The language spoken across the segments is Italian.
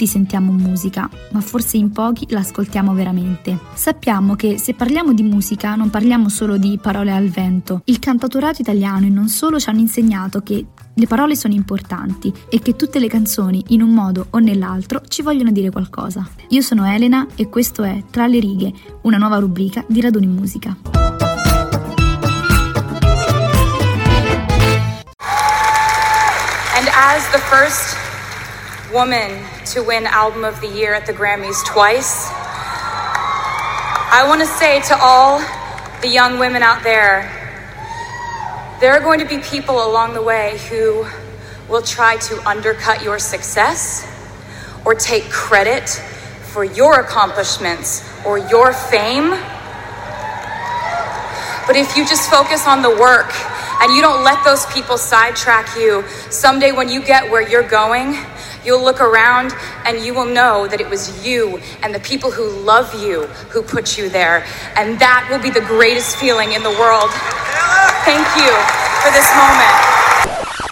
tutti sentiamo musica, ma forse in pochi l'ascoltiamo veramente. Sappiamo che se parliamo di musica non parliamo solo di parole al vento. Il cantautorato italiano e non solo ci hanno insegnato che le parole sono importanti e che tutte le canzoni, in un modo o nell'altro, ci vogliono dire qualcosa. Io sono Elena e questo è Tra le righe, una nuova rubrica di Raduni Musica. And as the first woman to win Album of the Year at the Grammys twice, I want to say to all the young women out there there are going to be people along the way who will try to undercut your success or take credit for your accomplishments or your fame. But if you just focus on the work and you don't let those people sidetrack you, someday when you get where you're going, you'll look around and you will know that it was you and the people who love you who put you there. And that will be the greatest feeling in the world. Thank you for this moment.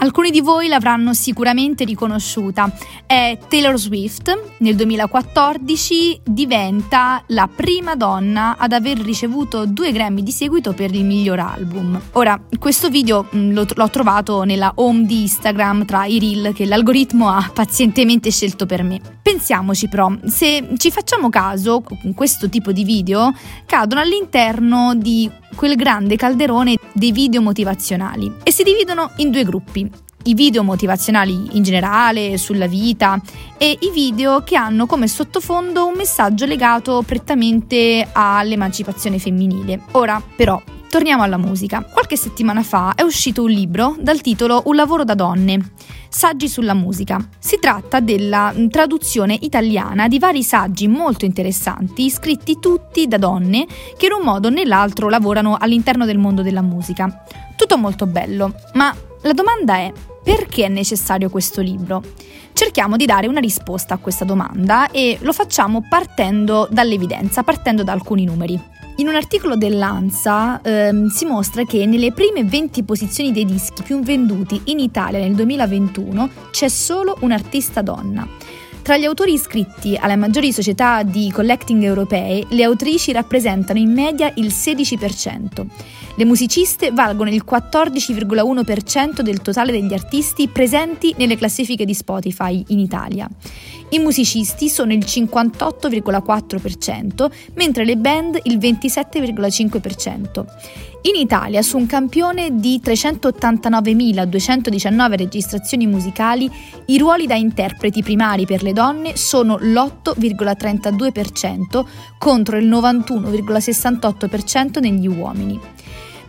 Alcuni di voi l'avranno sicuramente riconosciuta. È Taylor Swift, nel 2014 diventa la prima donna ad aver ricevuto due Grammy di seguito per il miglior album. Ora, questo video mm, l'ho trovato nella home di Instagram tra i reel che l'algoritmo ha pazientemente scelto per me. Pensiamoci però, se ci facciamo caso, questo tipo di video cadono all'interno di quel grande calderone dei video motivazionali e si dividono in due gruppi. I video motivazionali in generale, sulla vita e i video che hanno come sottofondo un messaggio legato prettamente all'emancipazione femminile. Ora, però, Torniamo alla musica. Qualche settimana fa è uscito un libro dal titolo Un lavoro da donne. Saggi sulla musica. Si tratta della mm, traduzione italiana di vari saggi molto interessanti, scritti tutti da donne che in un modo o nell'altro lavorano all'interno del mondo della musica. Tutto molto bello, ma la domanda è perché è necessario questo libro? Cerchiamo di dare una risposta a questa domanda e lo facciamo partendo dall'evidenza, partendo da alcuni numeri. In un articolo dell'ANSA ehm, si mostra che nelle prime 20 posizioni dei dischi più venduti in Italia nel 2021 c'è solo un'artista donna. Tra gli autori iscritti alle maggiori società di collecting europee, le autrici rappresentano in media il 16%. Le musiciste valgono il 14,1% del totale degli artisti presenti nelle classifiche di Spotify in Italia. I musicisti sono il 58,4%, mentre le band il 27,5%. In Italia, su un campione di 389.219 registrazioni musicali, i ruoli da interpreti primari per le donne sono l'8,32% contro il 91,68% negli uomini.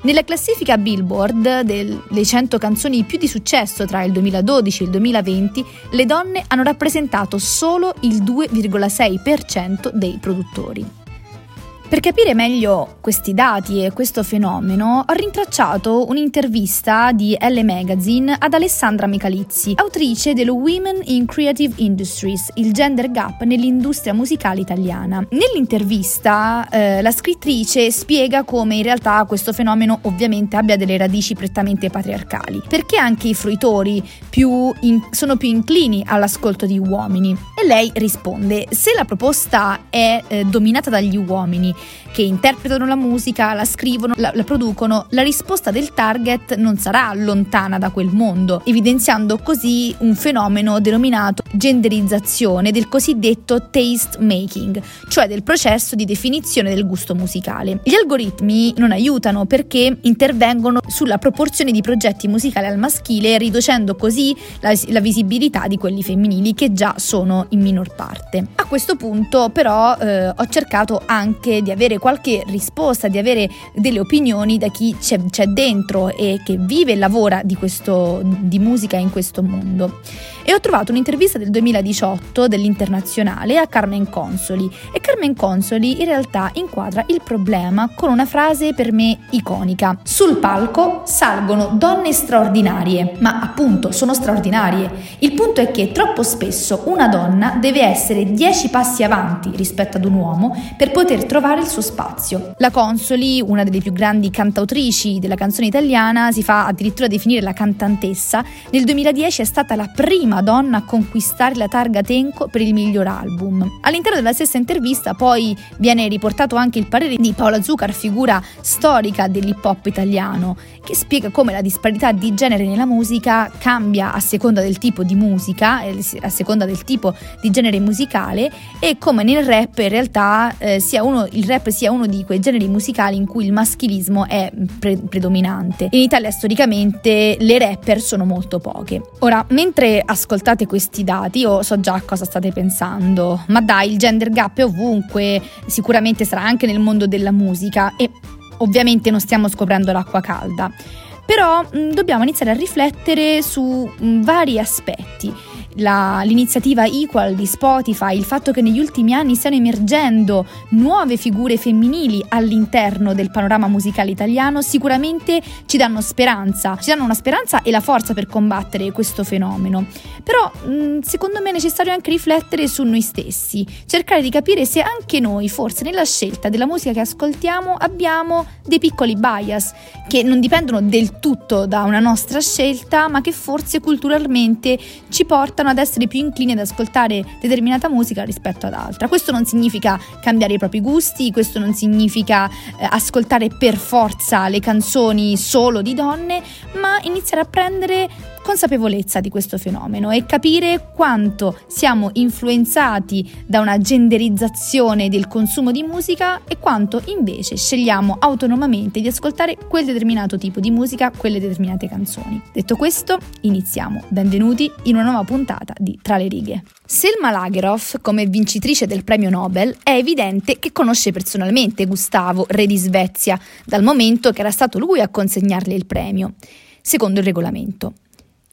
Nella classifica Billboard delle 100 canzoni più di successo tra il 2012 e il 2020, le donne hanno rappresentato solo il 2,6% dei produttori. Per capire meglio questi dati e questo fenomeno, ho rintracciato un'intervista di Elle Magazine ad Alessandra Michalizzi, autrice dello Women in Creative Industries, il gender gap nell'industria musicale italiana. Nell'intervista eh, la scrittrice spiega come in realtà questo fenomeno ovviamente abbia delle radici prettamente patriarcali, perché anche i fruitori più in, sono più inclini all'ascolto di uomini. E lei risponde, se la proposta è eh, dominata dagli uomini, che interpretano la musica, la scrivono, la, la producono, la risposta del target non sarà lontana da quel mondo, evidenziando così un fenomeno denominato genderizzazione del cosiddetto taste making, cioè del processo di definizione del gusto musicale. Gli algoritmi non aiutano perché intervengono sulla proporzione di progetti musicali al maschile, riducendo così la, la visibilità di quelli femminili che già sono in minor parte. A questo punto però eh, ho cercato anche di di avere qualche risposta, di avere delle opinioni da chi c'è, c'è dentro e che vive e lavora di, questo, di musica in questo mondo. E ho trovato un'intervista del 2018 dell'Internazionale a Carmen Consoli e Carmen Consoli in realtà inquadra il problema con una frase per me iconica. Sul palco salgono donne straordinarie, ma appunto sono straordinarie. Il punto è che troppo spesso una donna deve essere 10 passi avanti rispetto ad un uomo per poter trovare il suo spazio. La Consoli, una delle più grandi cantautrici della canzone italiana, si fa addirittura definire la cantantessa, nel 2010 è stata la prima prima donna a conquistare la targa Tenco per il miglior album. All'interno della stessa intervista poi viene riportato anche il parere di Paola Zucar, figura storica dell'hip hop italiano, che spiega come la disparità di genere nella musica cambia a seconda del tipo di musica, eh, a seconda del tipo di genere musicale e come nel rap in realtà eh, sia uno, il rap sia uno di quei generi musicali in cui il maschilismo è pre- predominante. In Italia storicamente le rapper sono molto poche. Ora, mentre ascoltate questi dati, io so già cosa state pensando, ma dai, il gender gap è ovunque, sicuramente sarà anche nel mondo della musica e ovviamente non stiamo scoprendo l'acqua calda. Però mh, dobbiamo iniziare a riflettere su mh, vari aspetti la, l'iniziativa Equal di Spotify, il fatto che negli ultimi anni stiano emergendo nuove figure femminili all'interno del panorama musicale italiano, sicuramente ci danno speranza, ci danno una speranza e la forza per combattere questo fenomeno. Però mh, secondo me è necessario anche riflettere su noi stessi, cercare di capire se anche noi, forse nella scelta della musica che ascoltiamo, abbiamo dei piccoli bias che non dipendono del tutto da una nostra scelta, ma che forse culturalmente ci portano ad essere più inclini ad ascoltare determinata musica rispetto ad altra. Questo non significa cambiare i propri gusti, questo non significa eh, ascoltare per forza le canzoni solo di donne, ma iniziare a prendere consapevolezza di questo fenomeno e capire quanto siamo influenzati da una genderizzazione del consumo di musica e quanto invece scegliamo autonomamente di ascoltare quel determinato tipo di musica, quelle determinate canzoni. Detto questo, iniziamo. Benvenuti in una nuova puntata di Tra le righe. Selma Lagerhoff, come vincitrice del premio Nobel, è evidente che conosce personalmente Gustavo, re di Svezia, dal momento che era stato lui a consegnarle il premio, secondo il regolamento.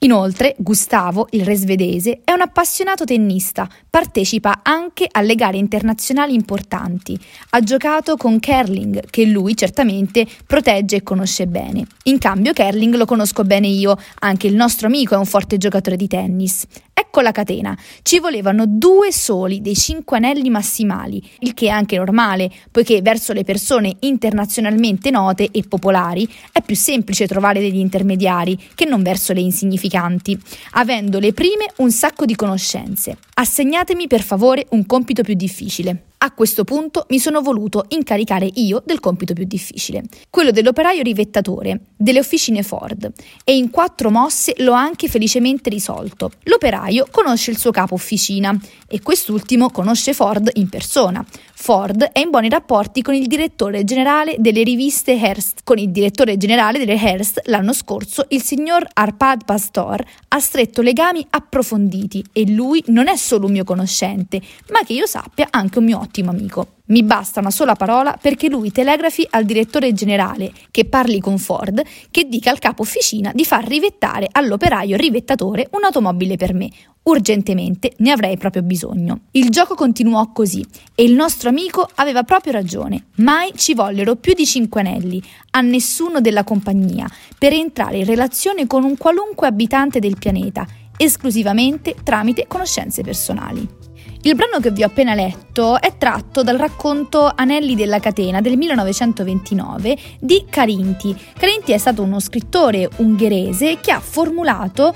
Inoltre, Gustavo, il re svedese, è un appassionato tennista, partecipa anche alle gare internazionali importanti. Ha giocato con Kerling, che lui certamente protegge e conosce bene. In cambio, Kerling lo conosco bene io, anche il nostro amico è un forte giocatore di tennis. Ecco la catena. Ci volevano due soli dei cinque anelli massimali, il che è anche normale, poiché verso le persone internazionalmente note e popolari è più semplice trovare degli intermediari che non verso le insignificanti, avendo le prime un sacco di conoscenze. Assegnatemi per favore un compito più difficile. A questo punto mi sono voluto incaricare io del compito più difficile, quello dell'operaio rivettatore delle officine Ford, e in quattro mosse l'ho anche felicemente risolto. L'operaio conosce il suo capo officina e quest'ultimo conosce Ford in persona. Ford è in buoni rapporti con il direttore generale delle riviste Hearst. Con il direttore generale delle Hearst l'anno scorso il signor Arpad Pastor ha stretto legami approfonditi e lui non è solo un mio conoscente, ma che io sappia anche un mio ottimo amico. Mi basta una sola parola perché lui telegrafi al direttore generale, che parli con Ford, che dica al capo officina di far rivettare all'operaio rivettatore un'automobile per me. Urgentemente ne avrei proprio bisogno. Il gioco continuò così e il nostro amico aveva proprio ragione. Mai ci vollero più di cinque anelli, a nessuno della compagnia, per entrare in relazione con un qualunque abitante del pianeta, esclusivamente tramite conoscenze personali. Il brano che vi ho appena letto è tratto dal racconto Anelli della catena del 1929 di Carinti. Carinti è stato uno scrittore ungherese che ha formulato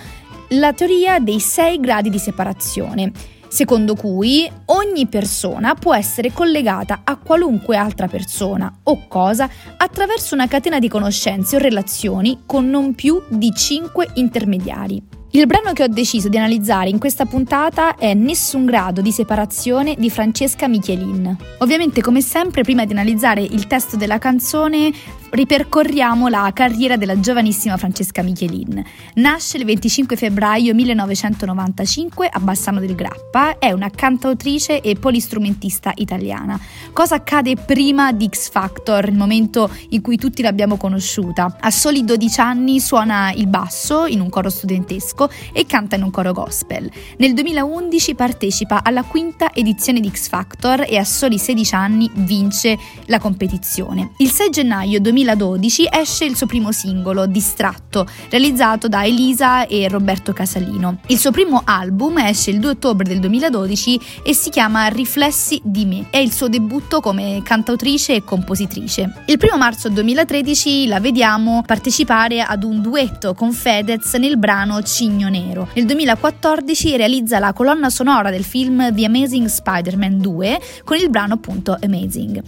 la teoria dei sei gradi di separazione secondo cui ogni persona può essere collegata a qualunque altra persona o cosa attraverso una catena di conoscenze o relazioni con non più di cinque intermediari. Il brano che ho deciso di analizzare in questa puntata è Nessun grado di separazione di Francesca Michelin. Ovviamente, come sempre, prima di analizzare il testo della canzone, ripercorriamo la carriera della giovanissima Francesca Michelin. Nasce il 25 febbraio 1995 a Bassano del Grappa, è una cantautrice e polistrumentista italiana. Cosa accade prima di X Factor, il momento in cui tutti l'abbiamo conosciuta? A soli 12 anni suona il basso in un coro studentesco e canta in un coro gospel. Nel 2011 partecipa alla quinta edizione di X Factor e a soli 16 anni vince la competizione. Il 6 gennaio 2011 2012 esce il suo primo singolo, Distratto, realizzato da Elisa e Roberto Casalino. Il suo primo album esce il 2 ottobre del 2012 e si chiama Riflessi di me. È il suo debutto come cantautrice e compositrice. Il 1 marzo 2013 la vediamo partecipare ad un duetto con Fedez nel brano Cigno Nero. Nel 2014 realizza la colonna sonora del film The Amazing Spider-Man 2 con il brano appunto Amazing.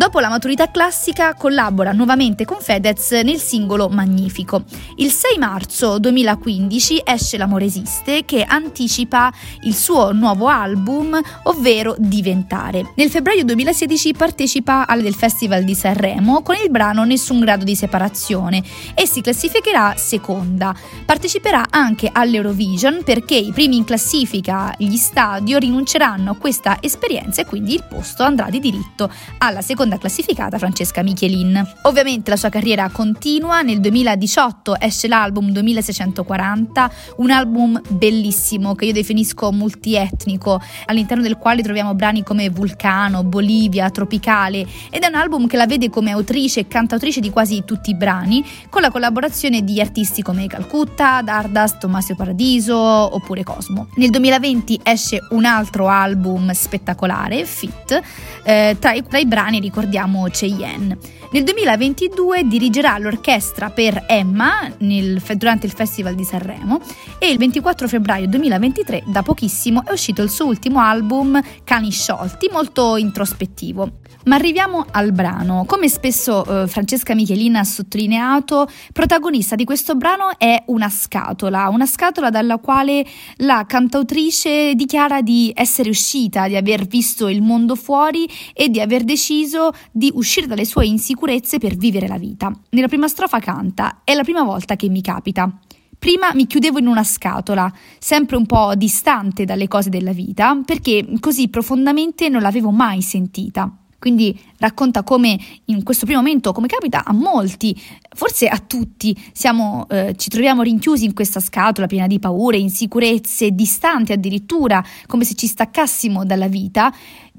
Dopo la maturità classica collabora nuovamente con Fedez nel singolo Magnifico. Il 6 marzo 2015 esce L'amore esiste che anticipa il suo nuovo album, ovvero Diventare. Nel febbraio 2016 partecipa al del Festival di Sanremo con il brano Nessun grado di separazione e si classificherà seconda. Parteciperà anche all'Eurovision perché i primi in classifica, gli stadio, rinunceranno a questa esperienza e quindi il posto andrà di diritto alla seconda seconda classificata Francesca Michelin. Ovviamente la sua carriera continua, nel 2018 esce l'album 2640, un album bellissimo che io definisco multietnico, all'interno del quale troviamo brani come Vulcano, Bolivia, Tropicale ed è un album che la vede come autrice e cantautrice di quasi tutti i brani, con la collaborazione di artisti come Calcutta, Dardas, Tommasio Paradiso oppure Cosmo. Nel 2020 esce un altro album spettacolare, Fit, eh, tra, i, tra i brani ricordiamo ricordiamo Cheyenne. Nel 2022 dirigerà l'orchestra per Emma nel, durante il Festival di Sanremo e il 24 febbraio 2023, da pochissimo, è uscito il suo ultimo album Cani sciolti, molto introspettivo. Ma arriviamo al brano. Come spesso eh, Francesca Michelina ha sottolineato, protagonista di questo brano è una scatola, una scatola dalla quale la cantautrice dichiara di essere uscita, di aver visto il mondo fuori e di aver deciso di uscire dalle sue insicurezze per vivere la vita. Nella prima strofa canta: È la prima volta che mi capita. Prima mi chiudevo in una scatola, sempre un po' distante dalle cose della vita, perché così profondamente non l'avevo mai sentita. Quindi racconta come in questo primo momento, come capita a molti, forse a tutti, siamo, eh, ci troviamo rinchiusi in questa scatola piena di paure, insicurezze, distanti addirittura, come se ci staccassimo dalla vita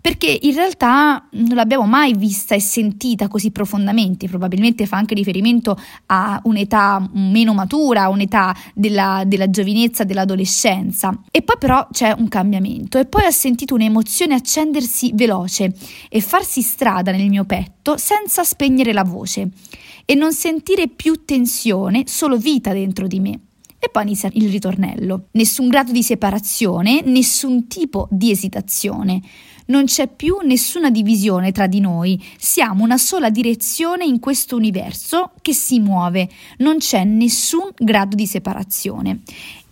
perché in realtà non l'abbiamo mai vista e sentita così profondamente, probabilmente fa anche riferimento a un'età meno matura, un'età della, della giovinezza, dell'adolescenza. E poi però c'è un cambiamento e poi ho sentito un'emozione accendersi veloce e farsi strada nel mio petto senza spegnere la voce e non sentire più tensione, solo vita dentro di me. E poi inizia il ritornello. Nessun grado di separazione, nessun tipo di esitazione. Non c'è più nessuna divisione tra di noi, siamo una sola direzione in questo universo che si muove, non c'è nessun grado di separazione.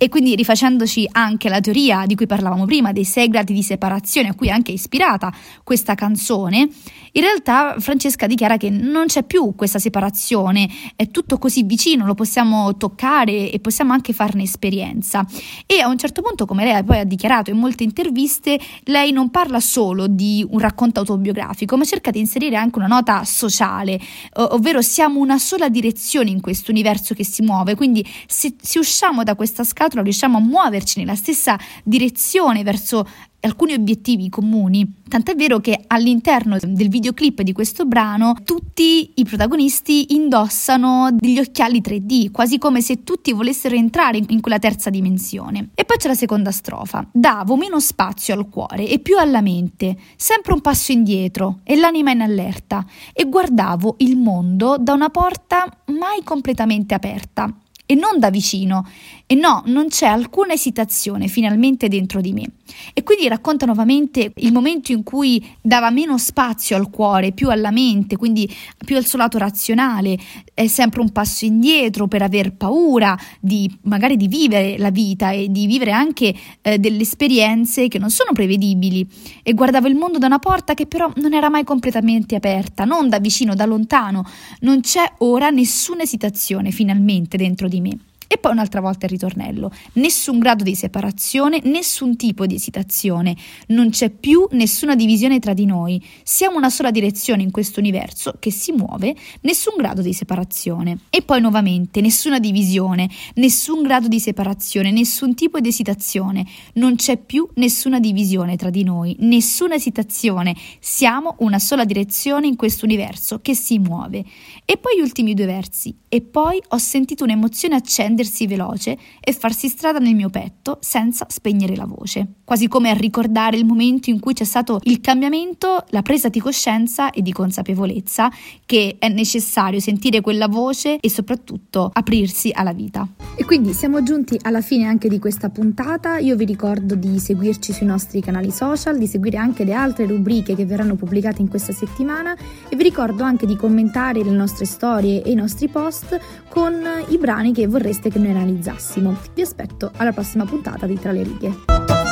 E quindi rifacendoci anche alla teoria di cui parlavamo prima, dei sei gradi di separazione a cui è anche ispirata questa canzone, in realtà Francesca dichiara che non c'è più questa separazione, è tutto così vicino, lo possiamo toccare e possiamo anche farne esperienza. E a un certo punto, come lei poi ha dichiarato in molte interviste, lei non parla solo di un racconto autobiografico, ma cerca di inserire anche una nota sociale, ovvero siamo una sola direzione in questo universo che si muove, quindi se, se usciamo da questa scatola riusciamo a muoverci nella stessa direzione verso alcuni obiettivi comuni, tant'è vero che all'interno del videoclip di questo brano tutti i protagonisti indossano degli occhiali 3D, quasi come se tutti volessero entrare in quella terza dimensione. E poi c'è la seconda strofa. Davo meno spazio al cuore e più alla mente, sempre un passo indietro e l'anima in allerta, e guardavo il mondo da una porta mai completamente aperta e non da vicino. E no, non c'è alcuna esitazione finalmente dentro di me. E quindi racconta nuovamente il momento in cui dava meno spazio al cuore, più alla mente, quindi più al suo lato razionale, è sempre un passo indietro per aver paura di magari di vivere la vita e di vivere anche eh, delle esperienze che non sono prevedibili. E guardavo il mondo da una porta che però non era mai completamente aperta, non da vicino, da lontano. Non c'è ora nessuna esitazione finalmente dentro di me. E poi un'altra volta il ritornello. Nessun grado di separazione, nessun tipo di esitazione. Non c'è più nessuna divisione tra di noi. Siamo una sola direzione in questo universo che si muove, nessun grado di separazione. E poi nuovamente, nessuna divisione, nessun grado di separazione, nessun tipo di esitazione. Non c'è più nessuna divisione tra di noi, nessuna esitazione. Siamo una sola direzione in questo universo che si muove. E poi gli ultimi due versi. E poi ho sentito un'emozione accendersi veloce e farsi strada nel mio petto senza spegnere la voce, quasi come a ricordare il momento in cui c'è stato il cambiamento, la presa di coscienza e di consapevolezza che è necessario sentire quella voce e soprattutto aprirsi alla vita. E quindi siamo giunti alla fine anche di questa puntata. Io vi ricordo di seguirci sui nostri canali social, di seguire anche le altre rubriche che verranno pubblicate in questa settimana e vi ricordo anche di commentare le nostre storie e i nostri post con i brani che vorreste che noi analizzassimo. Vi aspetto alla prossima puntata di Tra le righe.